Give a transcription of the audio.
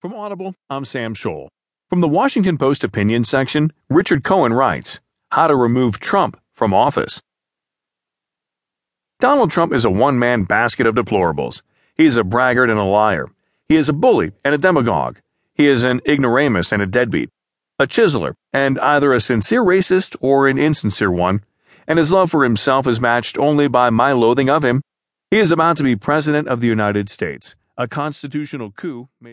From Audible, I'm Sam Scholl. From the Washington Post opinion section, Richard Cohen writes How to Remove Trump from Office. Donald Trump is a one man basket of deplorables. He is a braggart and a liar. He is a bully and a demagogue. He is an ignoramus and a deadbeat, a chiseler, and either a sincere racist or an insincere one, and his love for himself is matched only by my loathing of him. He is about to be President of the United States. A constitutional coup may